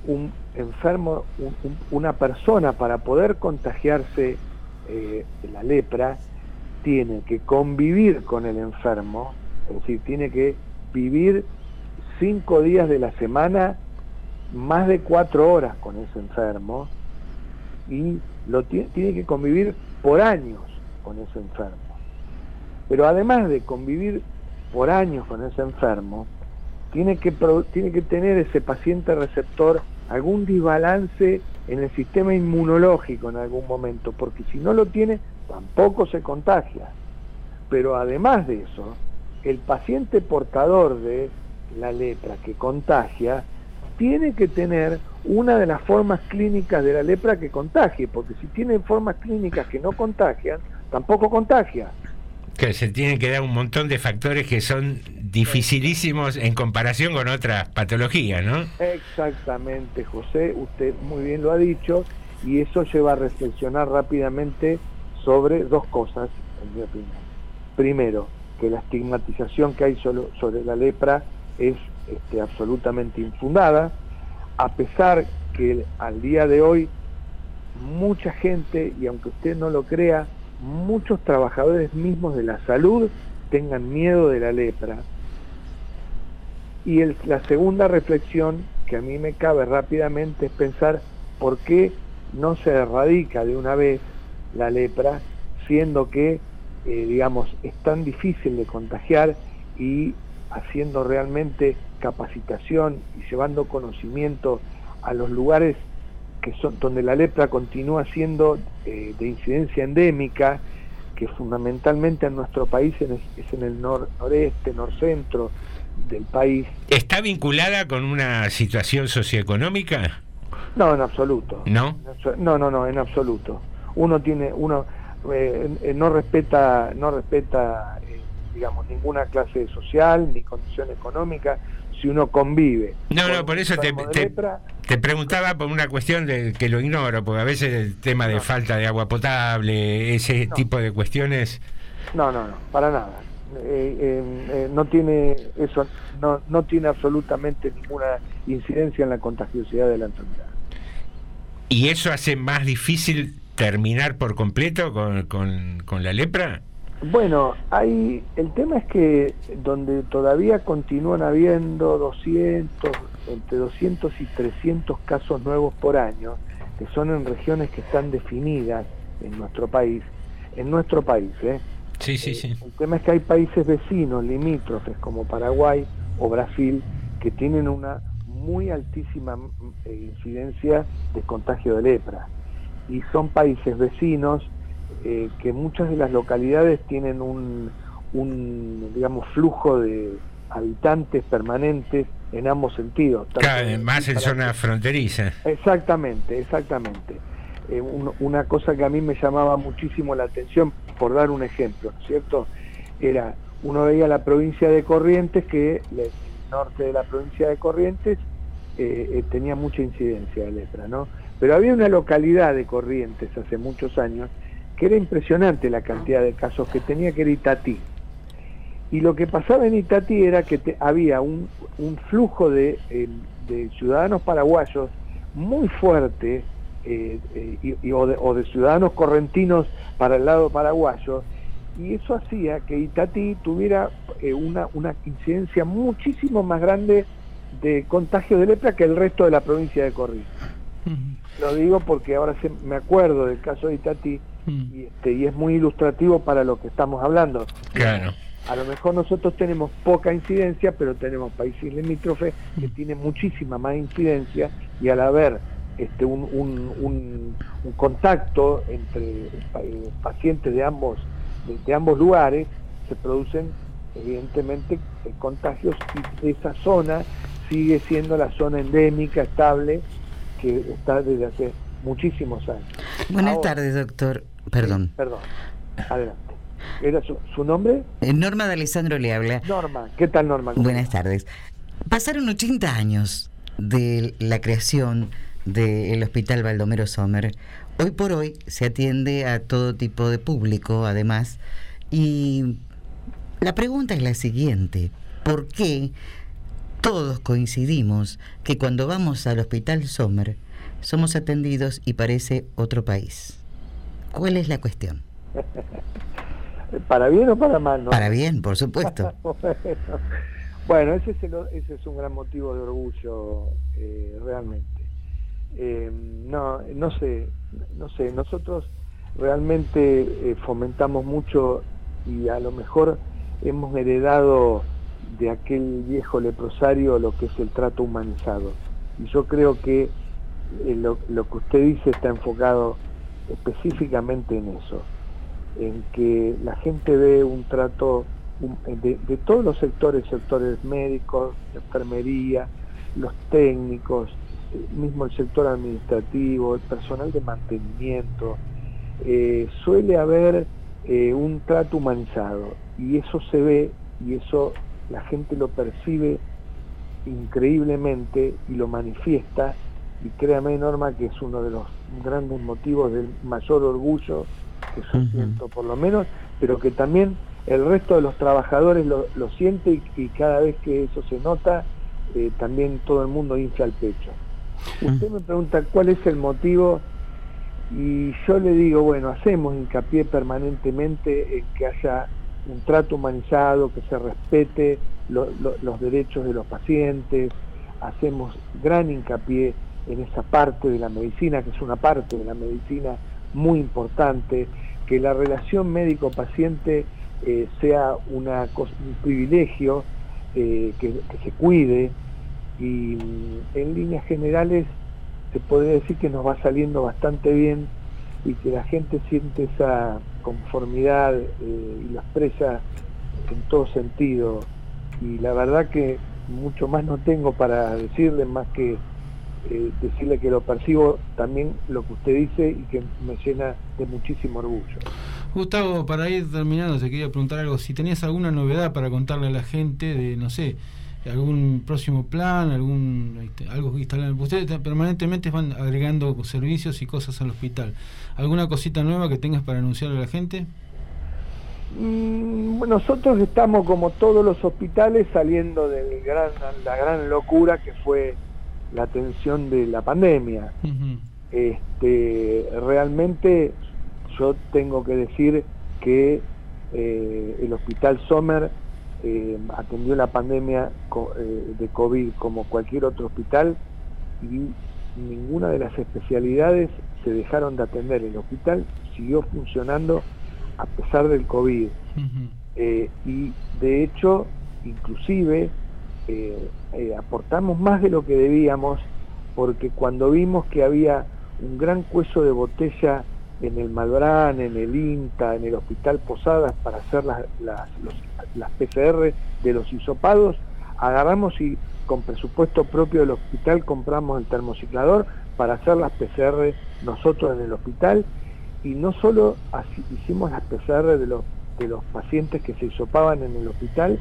Un enfermo, un- un- una persona para poder contagiarse eh, de la lepra tiene que convivir con el enfermo, es decir, tiene que vivir cinco días de la semana, más de cuatro horas con ese enfermo y lo ti- tiene que convivir por años con ese enfermo. Pero además de convivir por años con ese enfermo, tiene que, tiene que tener ese paciente receptor algún desbalance en el sistema inmunológico en algún momento, porque si no lo tiene, tampoco se contagia. Pero además de eso, el paciente portador de la lepra que contagia tiene que tener una de las formas clínicas de la lepra que contagie, porque si tiene formas clínicas que no contagian, tampoco contagia. Que se tienen que dar un montón de factores que son dificilísimos en comparación con otras patologías, ¿no? Exactamente, José, usted muy bien lo ha dicho y eso lleva a reflexionar rápidamente sobre dos cosas, en mi opinión. Primero, que la estigmatización que hay solo- sobre la lepra es este, absolutamente infundada, a pesar que al día de hoy mucha gente, y aunque usted no lo crea, muchos trabajadores mismos de la salud tengan miedo de la lepra. Y la segunda reflexión que a mí me cabe rápidamente es pensar por qué no se erradica de una vez la lepra, siendo que, eh, digamos, es tan difícil de contagiar y haciendo realmente capacitación y llevando conocimiento a los lugares que son donde la lepra continúa siendo eh, de incidencia endémica, que fundamentalmente en nuestro país en- es en el nor- noreste, norcentro del país. ¿Está vinculada con una situación socioeconómica? No, en absoluto. ¿No? No, no, no, en absoluto. Uno tiene, uno eh, no respeta, no respeta, eh, digamos, ninguna clase social ni condición económica si uno convive. No, no, por eso te, te preguntaba por una cuestión de que lo ignoro, porque a veces el tema de falta de agua potable, ese tipo de cuestiones... No, no, no, para nada. Eh, eh, eh, no tiene eso, no, no tiene absolutamente ninguna incidencia en la contagiosidad de la enfermedad. ¿Y eso hace más difícil terminar por completo con, con- con la lepra? Bueno, hay, el tema es que donde todavía continúan habiendo 200, entre 200 y 300 casos nuevos por año, que son en regiones que están definidas en nuestro país, en nuestro país, ¿eh? Sí, sí, sí. El tema es que hay países vecinos, limítrofes, como Paraguay o Brasil, que tienen una muy altísima eh, incidencia de contagio de lepra. Y son países vecinos eh, que muchas de las localidades tienen un, un, digamos, flujo de habitantes permanentes en ambos sentidos. Claro, más en zona fronteriza. Exactamente, exactamente. Eh, un- una cosa que a mí me llamaba muchísimo la atención, por dar un ejemplo, ¿no es cierto? Era, uno veía la provincia de Corrientes, que el norte de la provincia de Corrientes eh, eh, tenía mucha incidencia de lepra, ¿no? Pero había una localidad de Corrientes hace muchos años que era impresionante la cantidad de casos que tenía, que era Itatí. Y lo que pasaba en Itatí era que te- había un, un flujo de, eh, de ciudadanos paraguayos muy fuerte, eh, eh, y- y- o, de, o de ciudadanos correntinos para el lado paraguayo, y eso hacía que Itatí tuviera una, una incidencia muchísimo más grande de contagio de lepra que el resto de la provincia de Corrientes. Lo digo porque ahora se- me acuerdo del caso de Itati y, este, y es muy ilustrativo para lo que estamos hablando. Claro. A lo mejor nosotros tenemos poca incidencia, pero tenemos países limítrofes que tienen muchísima más incidencia y al haber este, un, un- un- un contacto entre eh, pacientes de ambos, de, de ambos lugares, se producen evidentemente eh, contagios y esa zona sigue siendo la zona endémica estable que está desde hace muchísimos años. Buenas Ahora- tardes, doctor. Perdón. Perdón, adelante. ¿Era su, su nombre? Eh, Norma de Alessandro le habla. Norma. ¿Qué tal, Norma? ¿Cómo Buenas tardes. Pasaron 80 años de la creación del Hospital Baldomero Sommer. Hoy por hoy se atiende a todo tipo de público, además. Y la pregunta es la siguiente. ¿Por qué todos coincidimos que cuando vamos al Hospital Sommer somos atendidos y parece otro país? ¿Cuál es la cuestión? ¿Para bien o para mal? No? Para bien, por supuesto. bueno, ese, es el- ese es un gran motivo de orgullo, eh, realmente. Eh, no, no sé, no sé, nosotros realmente eh, fomentamos mucho y a lo mejor hemos heredado de aquel viejo leprosario lo que es el trato humanizado. Y yo creo que lo, lo que usted dice está enfocado específicamente en eso, en que la gente ve un trato de todos los sectores, sectores médicos, enfermería, los técnicos, eh, mismo el sector administrativo, el personal de mantenimiento, eh, suele haber eh, un trato humanizado y eso se ve y eso la gente lo percibe increíblemente y lo manifiesta y créame Norma que es uno de los grandes motivos del mayor orgullo que yo siento por lo menos, pero que también el resto de los trabajadores lo, lo siente y, y cada vez que eso se nota, eh, también todo el mundo infla el pecho. Usted me pregunta cuál es el motivo y yo le digo, bueno, hacemos hincapié permanentemente en que haya un trato humanizado, que se respete lo- lo- los derechos de los pacientes, hacemos gran hincapié en esa parte de la medicina, que es una parte de la medicina muy importante, que la relación médico-paciente eh, sea una un privilegio, eh, que, se cuide y mm, en líneas generales se podría decir que nos va saliendo bastante bien y que la gente siente esa conformidad eh, y lo expresa en todo sentido. Y la verdad que mucho más no tengo para decirle más que eh, decirle que lo percibo también lo que usted dice y que me llena de muchísimo orgullo. Gustavo, para ir terminando, te quería preguntar algo. Si tenías alguna novedad para contarle a la gente de, no sé, algún próximo plan, algún este, algo que instalar. Ustedes te- permanentemente van agregando servicios y cosas al hospital. ¿Alguna cosita nueva que tengas para anunciarle a la gente? Mm, nosotros estamos como todos los hospitales saliendo de gran, la gran locura que fue la atención de la pandemia. Este, realmente yo tengo que decir que eh, el Hospital Sommer eh, atendió la pandemia eh, de COVID como cualquier otro hospital y ninguna de las especialidades se dejaron de atender. El hospital siguió funcionando a pesar del COVID. Eh, y de hecho, inclusive, eh, eh, aportamos más de lo que debíamos porque cuando vimos que había un gran cuello de botella en el Malbrán, en el INTA, en el Hospital Posadas para hacer las, las, las PCR de los hisopados, agarramos y con presupuesto propio del hospital compramos el termociclador para hacer las PCR nosotros en el hospital. Y no solo hicimos las PCR de los, de los pacientes que se hisopaban en el hospital,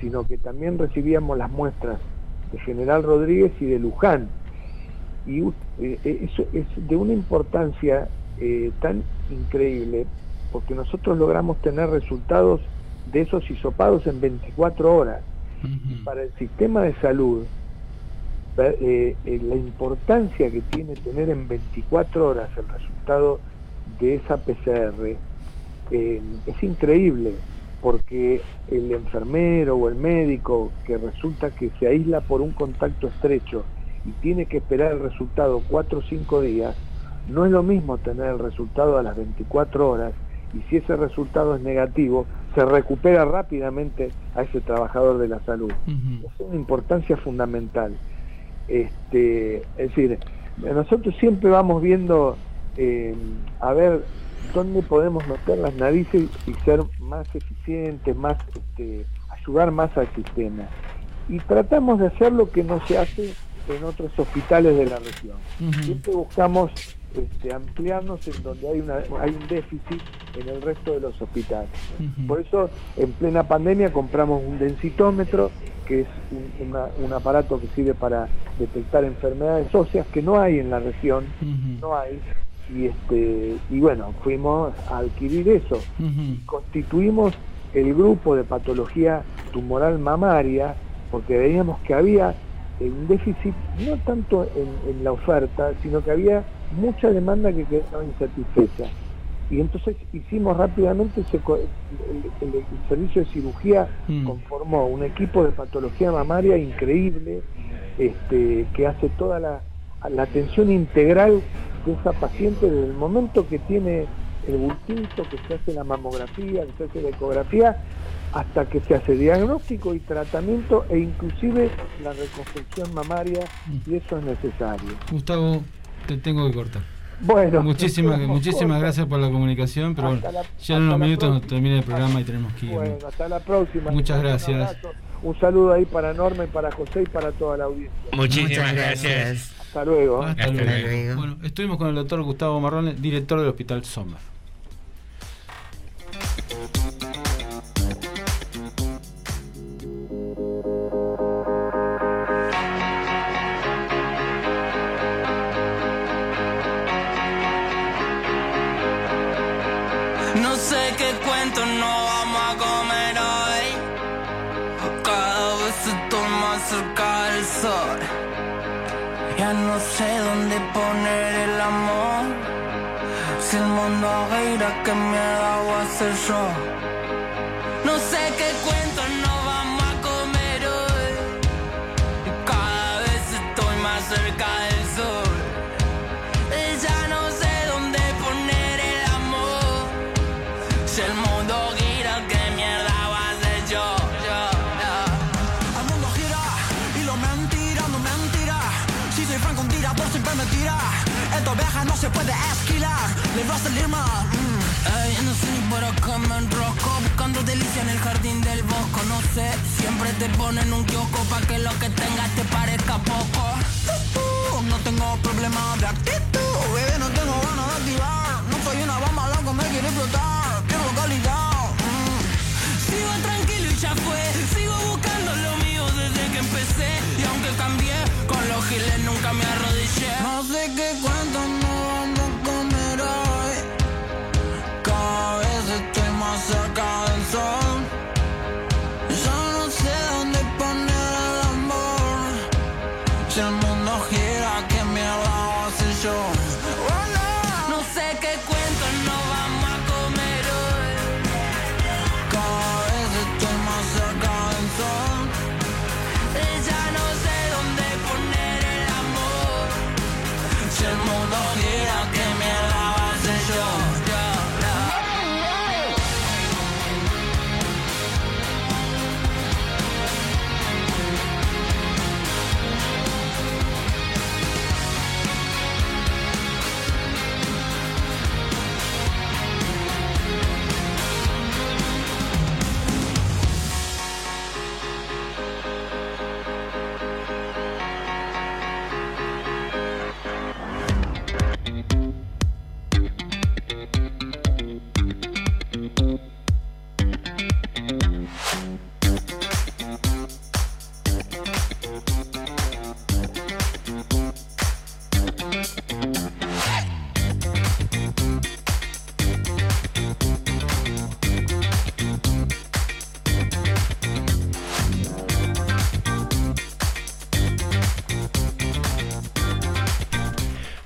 sino que también recibíamos las muestras de General Rodríguez y de Luján. Y u- eh, eh, eso es de una importancia eh, tan increíble, porque nosotros logramos tener resultados de esos hisopados en 24 horas. Y para el sistema de salud, eh, eh, la importancia que tiene tener en 24 horas el resultado de esa PCR eh, es increíble, porque el enfermero o el médico que resulta que se aísla por un contacto estrecho y tiene que esperar el resultado cuatro o cinco días, no es lo mismo tener el resultado a las 24 horas y si ese resultado es negativo, se recupera rápidamente a ese trabajador de la salud. Es una importancia fundamental. Este, es decir, nosotros siempre vamos viendo eh, a ver dónde podemos meter las narices y ser más eficientes, más este, ayudar más al sistema. Y tratamos de hacer lo que no se hace en otros hospitales de la región. Siempre buscamos este, ampliarnos en donde hay, una, hay un déficit en el resto de los hospitales. Por eso, en plena pandemia compramos un densitómetro, que es un, una- un aparato que sirve para detectar enfermedades óseas que no hay en la región, no hay. Y, este, y bueno, fuimos a adquirir eso. Constituimos el grupo de patología tumoral mamaria porque veíamos que había un déficit no tanto en, en la oferta, sino que había mucha demanda que quedaba insatisfecha. Y entonces hicimos rápidamente, el, el- el servicio de cirugía conformó un equipo de patología mamaria increíble, este, que hace toda la, la atención integral de esa paciente desde el momento que tiene el bultito, que se hace la mamografía, que se hace la ecografía, hasta que se hace diagnóstico y tratamiento e inclusive la reconstrucción mamaria, y eso es necesario. Gustavo, te tengo que cortar. Bueno, muchísimas, muchísimas gracias por la comunicación, pero bueno, la- ya en unos minutos nos termina el programa y tenemos que ir. Bueno, hasta la próxima. Muchas gracias. Un saludo ahí para Norma y para José y para toda la audiencia. Muchísimas Muchas gracias. gracias. Hasta luego. Hasta, luego. Bueno, estuvimos con el doctor Gustavo Marrone, director del Hospital Sommer. No sé dónde poner el amor. Si el mundo gira, ¿qué mierda voy a hacer yo? No sé qué cuento Viaja, no se puede esquilar. Le va a salir mal. mm. No sé ni por acá me enrosco Buscando delicia en el jardín del bosco No sé, siempre te ponen un kiosco Pa' que lo que tengas te parezca poco Uh, no tengo problema de actitud. Bebé, no tengo ganas de activar. No soy una bomba loca, me quiere explotar. Quiero calidad.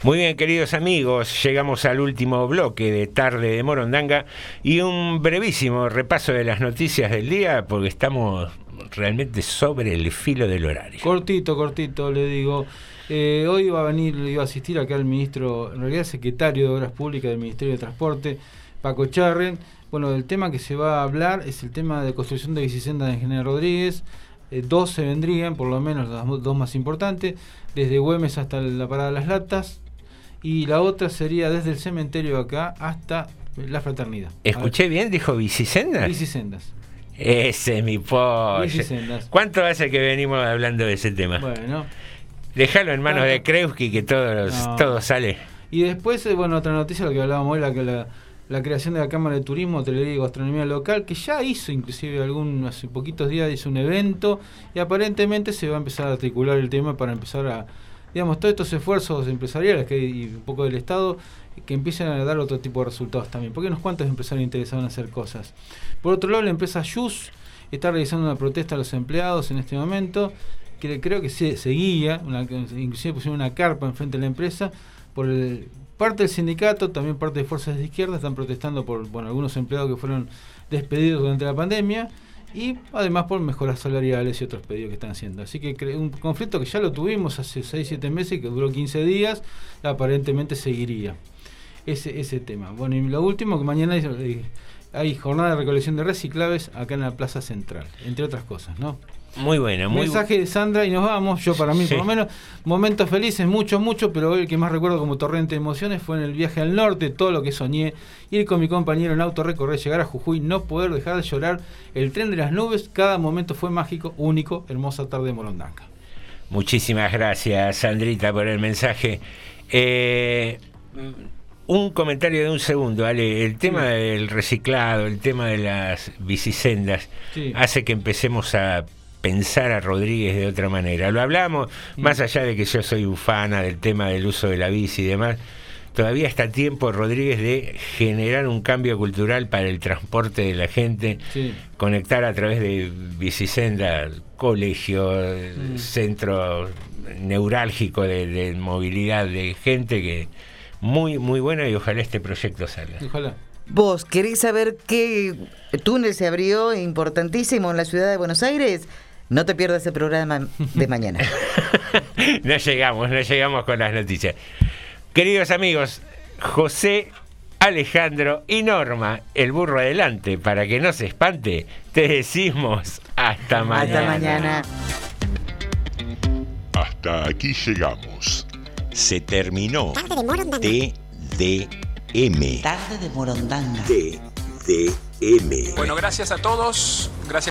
Muy bien, queridos amigos, llegamos al último bloque de Tarde de Morondanga y un brevísimo repaso de las noticias del día, porque estamos realmente sobre el filo del horario. Cortito, cortito, le digo. Eh, hoy iba a venir, iba a asistir acá el ministro, en realidad secretario de Obras Públicas del Ministerio de Transporte, Paco Charren. Bueno, el tema que se va a hablar es el tema de construcción de bicisendas de General Rodríguez. Eh, dos se vendrían, por lo menos las dos más importantes, desde Güemes hasta la Parada de las Latas. Y la otra sería desde el cementerio acá hasta la Fraternidad. ¿Escuché bien? ¿Dijo bicisendas? Bicisendas. Ese es mi pollo. Bicisendas. ¿Cuánto hace que venimos hablando de ese tema? Bueno. Déjalo en manos Claro. de Kreuski que todo, No. todo sale. Y después, eh, bueno, otra noticia, lo que hablábamos hoy, la, que la, la creación de la Cámara de Turismo, Hotelería y Gastronomía Local, que ya hizo, inclusive algún, hace poquitos días hizo un evento y aparentemente se va a empezar a articular el tema para empezar a, digamos, todos estos esfuerzos empresariales que hay, y un poco del Estado que empiecen a dar otro tipo de resultados también, porque unos cuantos empresarios interesados en hacer cosas. Por otro lado, la empresa Yus está realizando una protesta a los empleados en este momento, que creo que se seguía, inclusive pusieron una carpa enfrente de la empresa, por el, parte del sindicato, también parte de fuerzas de izquierda, están protestando por bueno, algunos empleados que fueron despedidos durante la pandemia y además por mejoras salariales y otros pedidos que están haciendo. Así que un conflicto que ya lo tuvimos hace 6-7 meses que duró 15 días, aparentemente seguiría ese, ese tema. Bueno, y lo último, que mañana hay, eh, hay jornada de recolección de reciclables acá en la Plaza Central, entre otras cosas, ¿no? Muy buena, muy Mensaje de Sandra y nos vamos. Yo, para mí, Sí. por lo menos, momentos felices, mucho, mucho, pero hoy el que más recuerdo como torrente de emociones fue en el viaje al norte, todo lo que soñé, ir con mi compañero en auto, recorrer, llegar a Jujuy, no poder dejar de llorar, el tren de las nubes, cada momento fue mágico, único, hermosa tarde de Morondanga. Muchísimas gracias, Sandrita, por el mensaje. Eh, un comentario de un segundo, Ale. El tema del reciclado, el tema de las bicisendas, Sí. hace que empecemos a pensar a Rodríguez de otra manera. Lo hablamos, Mm. más allá de que yo soy ufana del tema del uso de la bici y demás. Todavía está a tiempo, Rodríguez, de generar un cambio cultural para el transporte de la gente, Sí. conectar a través de bicisendas, colegio, Mm. centro neurálgico de, de movilidad de gente que muy muy buena y ojalá este proyecto salga. Ojalá. ¿Vos querés saber qué túnel se abrió importantísimo en la ciudad de Buenos Aires? No te pierdas el programa de mañana. no llegamos, no llegamos con las noticias. Queridos amigos, José, Alejandro y Norma, el burro adelante, para que no se espante, te decimos hasta mañana. Hasta mañana. Hasta aquí llegamos. Se terminó TDM. Tarde de Morondanga. TDM. Bueno, gracias a todos.